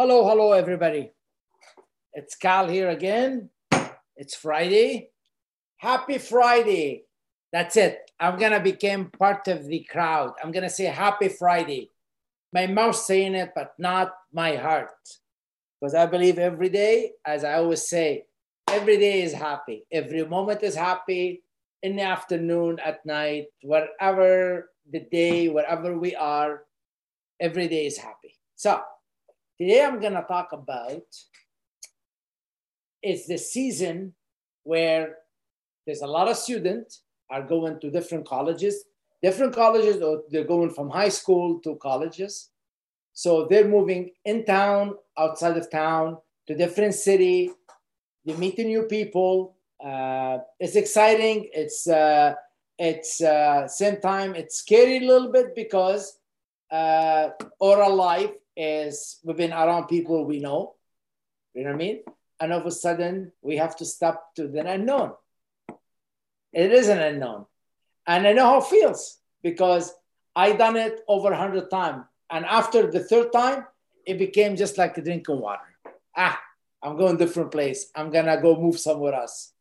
Hello, hello, everybody. It's Cal here again. It's Friday. Happy Friday. That's it. I'm going to become part of the crowd. I'm going to say Happy Friday. My mouth saying it, but not my heart. Because I believe every day, as I always say, every day is happy. Every moment is happy in the afternoon, at night, wherever the day, wherever we are, every day is happy. So, Today I'm going to talk about it's the season where there's a lot of students are going to different colleges, different colleges, or they're going from high school to colleges. So they're moving in town, outside of town, to different city. They meet meeting new people. Uh, it's exciting. It's uh, it's uh, same time it's scary a little bit because uh, oral life is we've been around people we know, you know what I mean? And all of a sudden we have to step to the unknown. It is an unknown. And I know how it feels because I done it over a hundred times. And after the third time, it became just like drinking water. Ah, I'm going different place. I'm gonna go move somewhere else.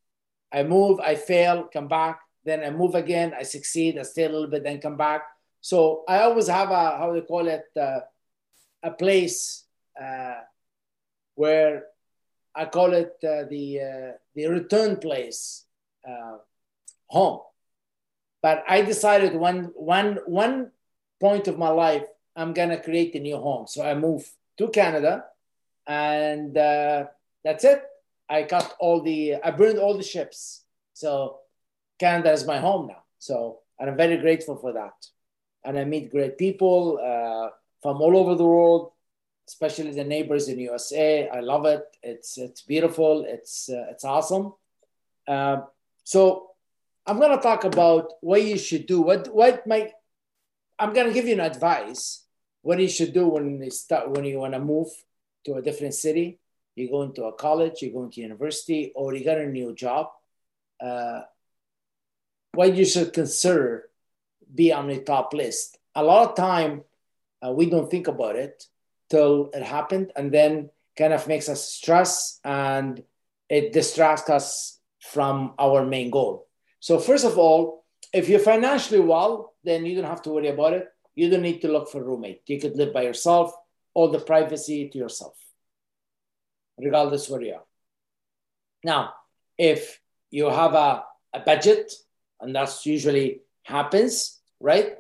I move, I fail, come back, then I move again, I succeed, I stay a little bit, then come back. So I always have a how do you call it uh, a place uh, where I call it uh, the uh, the return place, uh, home. But I decided one one one point of my life I'm gonna create a new home. So I moved to Canada, and uh, that's it. I cut all the I burned all the ships. So Canada is my home now. So and I'm very grateful for that. And I meet great people. Uh, from all over the world, especially the neighbors in USA. I love it. It's it's beautiful. It's uh, it's awesome. Uh, so I'm gonna talk about what you should do. What what might I'm gonna give you an advice. What you should do when you start when you want to move to a different city. You go into a college, you go into university, or you got a new job. Uh, what you should consider be on the top list. A lot of time uh, we don't think about it till it happened, and then kind of makes us stress and it distracts us from our main goal. So first of all, if you're financially well, then you don't have to worry about it. You don't need to look for a roommate. You could live by yourself, all the privacy to yourself, regardless where you are. Now, if you have a, a budget, and that's usually happens, right?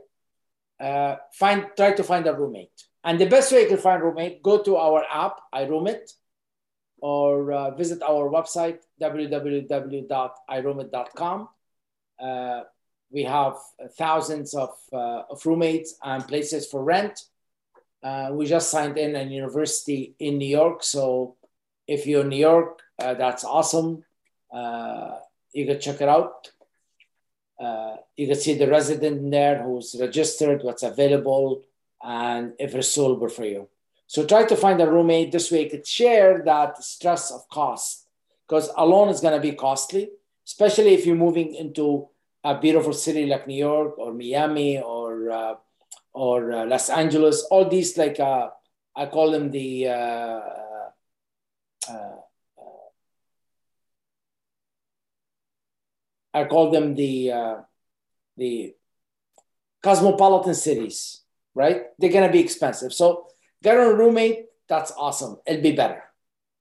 Uh, find try to find a roommate. And the best way you can find a roommate, go to our app, iRoomit, or uh, visit our website, www.iroomit.com. Uh, we have thousands of, uh, of roommates and places for rent. Uh, we just signed in a university in New York. So if you're in New York, uh, that's awesome. you can check it out. Uh, you can see the resident there who's registered, what's available, and if it's suitable for you. So try to find a roommate this way could share that stress of cost because alone is going to be costly, especially if you're moving into a beautiful city like New York or Miami or uh, or uh, Los Angeles. All these like uh, I call them the uh, uh, I call them the uh, the cosmopolitan cities, right? They're gonna be expensive. So get a roommate. That's awesome. It'll be better.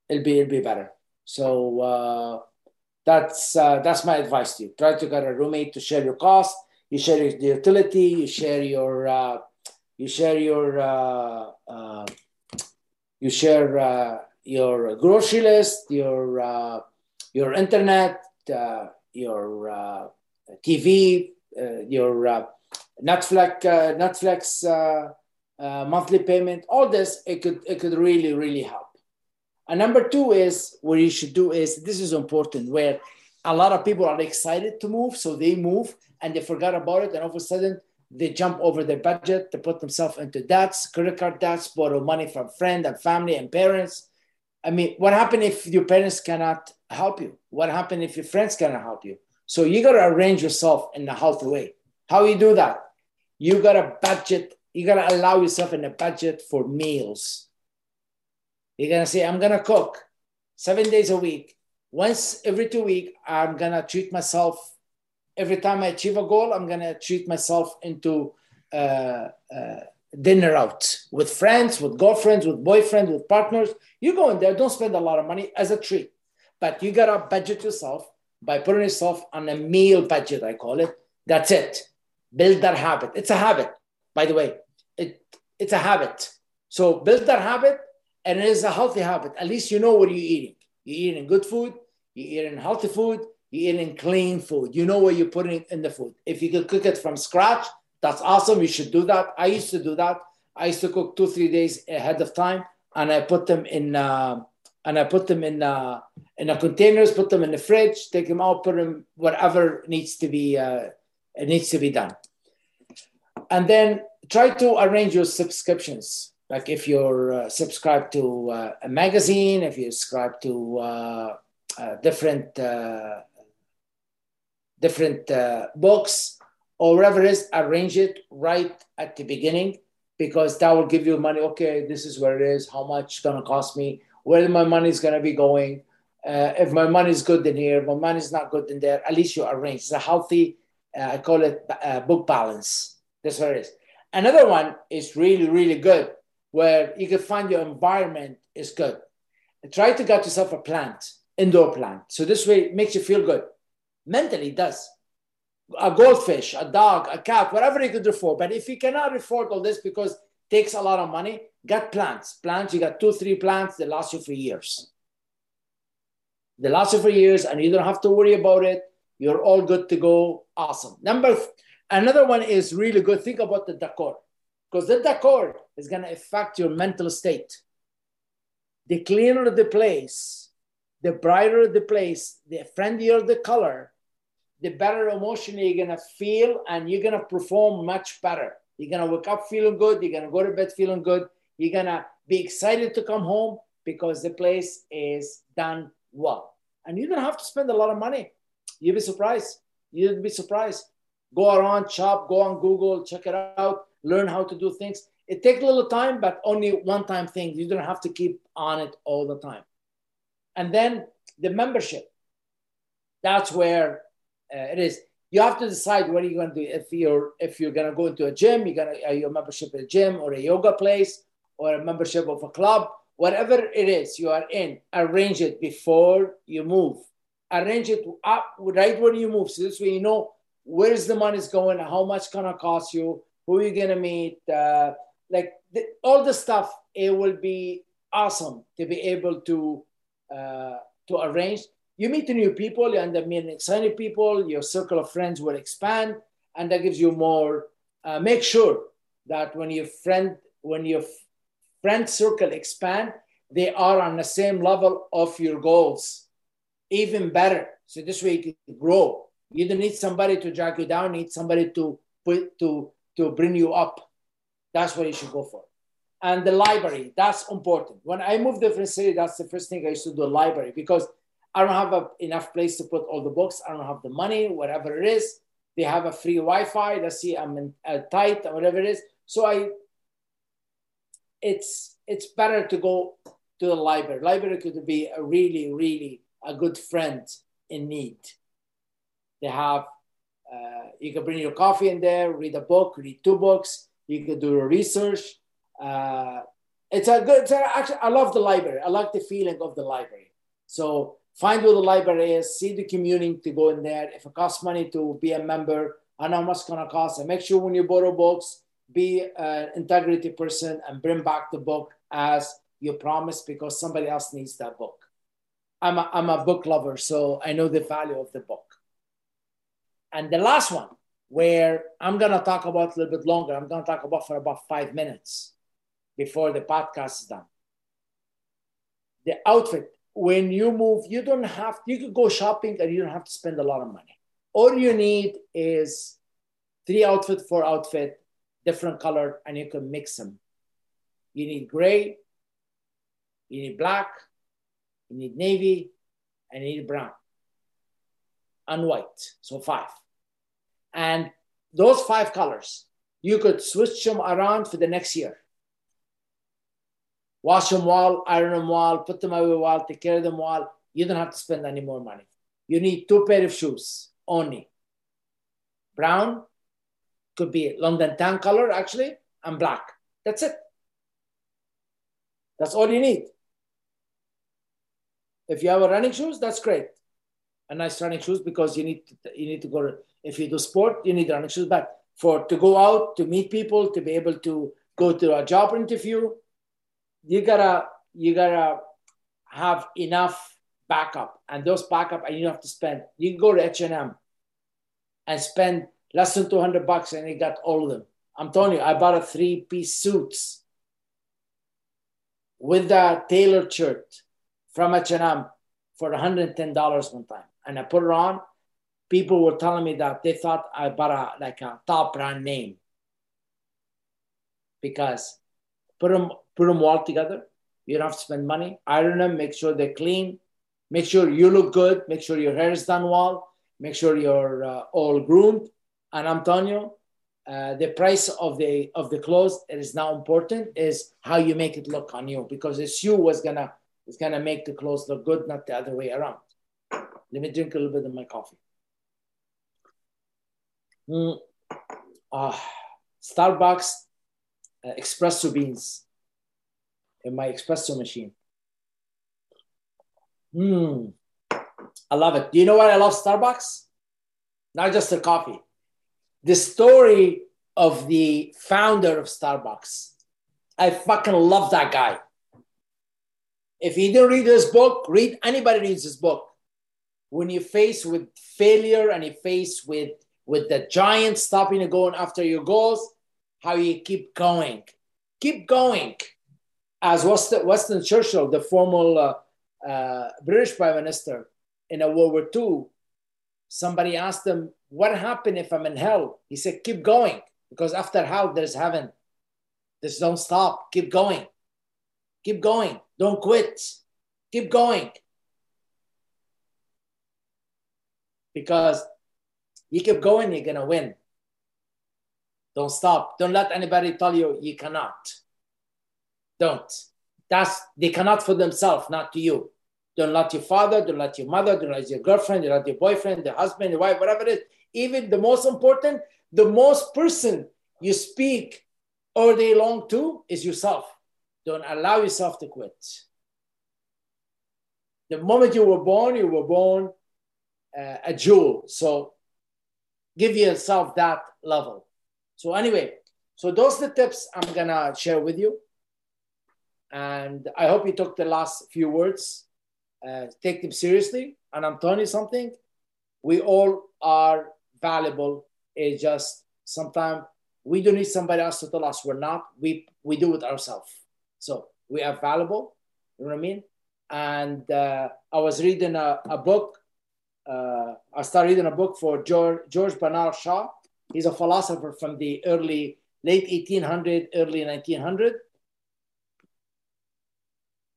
It'll be it'll be better. So uh, that's uh, that's my advice to you. Try to get a roommate to share your cost. You share your utility. You share your uh, you share your uh, uh, you share uh, your grocery list, your your internet, your uh, TV, uh, your uh, Netflix, Netflix monthly payment, all this, it could, it could really, really help. And number two is what you should do is this is important where a lot of people are excited to move, so they move and they forgot about it, and all of a sudden they jump over their budget, they put themselves into debts, credit card debts, borrow money from friend and family and parents. I mean, what happened if your parents cannot help you? What happened if your friends cannot help you? So you got to arrange yourself in a healthy way. How you do that? You got to budget. You got to allow yourself in a budget for meals. You're gonna say, I'm gonna cook seven days a week. Once every two weeks, I'm gonna treat myself. Every time I achieve a goal, I'm gonna treat myself into uh, uh, dinner out with friends, with girlfriends, with boyfriends, with partners. You go in there, don't spend a lot of money as a treat, but you gotta budget yourself by putting yourself on a meal budget. I call it. That's it. Build that habit. It's a habit, by the way. It it's a habit. So build that habit, and it is a healthy habit. At least you know what you're eating. You're eating good food. You're eating healthy food. You're eating clean food. You know what you're putting in the food. If you could cook it from scratch, that's awesome. You should do that. I used to do that. I used to cook two, three days ahead of time, and I put them in, uh, and I put them in, uh, in a containers, put them in the fridge, take them out, put them whatever needs to be, uh, needs to be done, and then try to arrange your subscriptions. Like if you're uh, subscribed to uh, a magazine, if you subscribe to uh, uh different uh, different uh, books or whatever it is, arrange it right at the beginning because that will give you money. Okay, this is where it is. How much it's gonna cost me? Where my money is gonna be going? Uh, if my money is good in here, my money is not good in there. At least you arrange. It's a healthy. Uh, I call it uh, book balance. That's what it is. Another one is really, really good where you can find your environment is good. Try to get yourself a plant, indoor plant. So this way it makes you feel good. Mentally, it does. A goldfish, a dog, a cat, whatever you could afford. But if you cannot afford all this because takes a lot of money, get plants. Plants, you got two, three plants, they last you for years. They last you for years and you don't have to worry about it. You're all good to go. Awesome. Number Another one is really good. Think about the decor, because the decor is going to affect your mental state. The cleaner the place, the brighter the place, the friendlier the color, the better emotionally you're going to feel, and you're going to perform much better. You're going to wake up feeling good. You're going to go to bed feeling good. You're going to be excited to come home because the place is done well. And you don't have to spend a lot of money. You'll be surprised. You'll be surprised go around, shop, go on Google, check it out, learn how to do things. It takes a little time, but only one time thing. You don't have to keep on it all the time. And then the membership. That's where uh, it is. You have to decide what are you're going to do. If you're if you're going to go into a gym, you're going to your membership at a gym or a yoga place or a membership of a club, whatever it is you are in. Arrange it before you move. Arrange it up right when you move. So this way you know where's the money's going, how much gonna cost you, who you gonna meet, uh, like the, all the stuff. It will be awesome to be able to uh, to arrange. You meet new people, you end up meeting exciting people. Your circle of friends will expand, and that gives you more. Uh, make sure that when your friend when your friend circle expand, they are on the same level of your goals, even better. So this way you can grow you don't need somebody to drag you down, you need somebody to put to to bring you up. That's what you should go for. And the library, that's important. When I moved to different city, that's the first thing I used to do library because I don't have a, enough place to put all the books. I don't have the money, whatever it is. They have a free Wi-Fi. Let's see, I'm in, uh, tight or whatever it is. So I, it's it's better to go to the library. Library could be a really, really a good friend in need. They have, uh, you can bring your coffee in there, read a book, read two books. You can do your research. Uh, it's a good, it's a, actually, I love the library. I like the feeling of the library. So find where the library is, see the community to go in there. If it costs money to be a member, I know how much it's gonna cost. And make sure when you borrow books, be an integrity person and bring back the book as you promised because somebody else needs that book. I'm a, I'm a book lover, so I know the value of the book. And the last one, where I'm to talk about a little bit longer, I'm to talk about for about five minutes before the podcast is done. The outfit, when you move, you don't have, you could go shopping and you don't have to spend a lot of money. All you need is three outfit, four outfit, different color, and you can mix them. You need gray, you need black, you need navy, and you need brown and white. So five. And those five colors, you could switch them around for the next year. Wash them well, iron them well, put them away well, take care of them well. You don't have to spend any more money. You need two pair of shoes only. Brown could be London tan color actually, and black. That's it. That's all you need. If you have a running shoes, that's great. A nice running shoes because you need to, you need to go. if you do sport, you need running shoes. But for to go out to meet people, to be able to go to a job interview, you gotta you gotta have enough backup, and those backup, and you have to spend. You can go to H and M and spend less than two hundred bucks, and you got all of them. I'm telling you, I bought a three piece suits with a tailored shirt from H&M for $110 one time. And I put it on. People were telling me that they thought I bought a, like a top brand name because put them, put them all together. You don't have to spend money. Iron them, make sure they're clean. Make sure you look good. Make sure your hair is done well. Make sure you're uh, all groomed. And I'm telling you, uh, the price of the of the clothes is now important is how you make it look on you because the you was gonna is gonna make the clothes look good, not the other way around. Let me drink a little bit of my coffee. Mm. Uh, Starbucks uh, espresso beans in my espresso machine. Mm. I love it. Do you know why I love Starbucks? Not just the coffee the story of the founder of Starbucks. I fucking love that guy. If you didn't read this book, read anybody reads this book. When you face with failure and you face with with the giant stopping and going after your goals, how you keep going. Keep going. As Winston Churchill, the former uh, uh, British Prime Minister in a World War II, somebody asked him, what happened if I'm in hell? He said, keep going because after hell, there's heaven. Just don't stop. Keep going. Keep going. Don't quit. Keep going. Because you keep going, you're going to win. Don't stop. Don't let anybody tell you you cannot. Don't. That's they cannot for themselves, not to you. Don't let your father, don't let your mother, don't let your girlfriend, don't let your boyfriend, the husband, the wife, whatever it is even the most important, the most person you speak all day long to is yourself. Don't allow yourself to quit. The moment you were born, you were born uh, a jewel. So give yourself that level. So, anyway, so those are the tips I'm gonna share with you. And I hope you took the last few words, uh, take them seriously. And I'm telling you something, we all are valuable. It's just sometimes we don't need somebody else to tell us we're not. We we do it ourselves. So we are valuable. You know what I mean? And uh, I was reading a, a book. Uh, I started reading a book for George, George Bernard Shaw. He's a philosopher from the early late 1800, early 1900.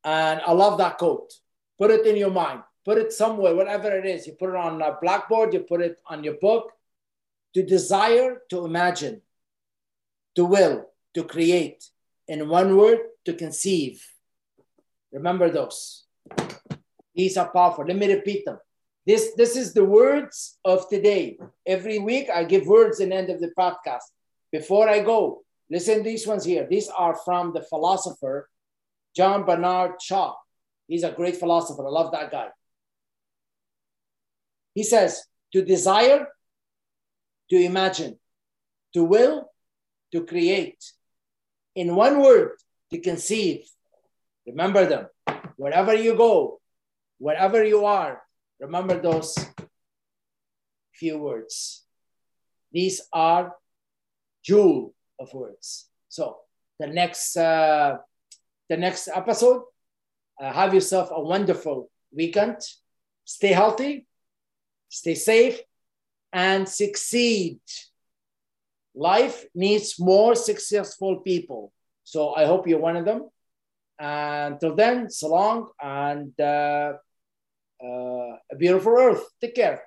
And I love that quote. Put it in your mind put it somewhere, whatever it is. You put it on a blackboard, you put it on your book. To desire, to imagine, to will, to create. In one word, to conceive. Remember those. These are powerful. Let me repeat them. This, this is the words of today. Every week, I give words in the end of the podcast. Before I go, listen these ones here. These are from the philosopher John Bernard Shaw. He's a great philosopher. I love that guy. He says to desire, to imagine, to will, to create. In one word, to conceive. Remember them. Wherever you go, wherever you are, remember those few words. These are jewel of words. So the next uh, the next episode, uh, have yourself a wonderful weekend. Stay healthy stay safe, and succeed. Life needs more successful people. So I hope you're one of them. Until then, so long and uh, uh, a beautiful earth. Take care.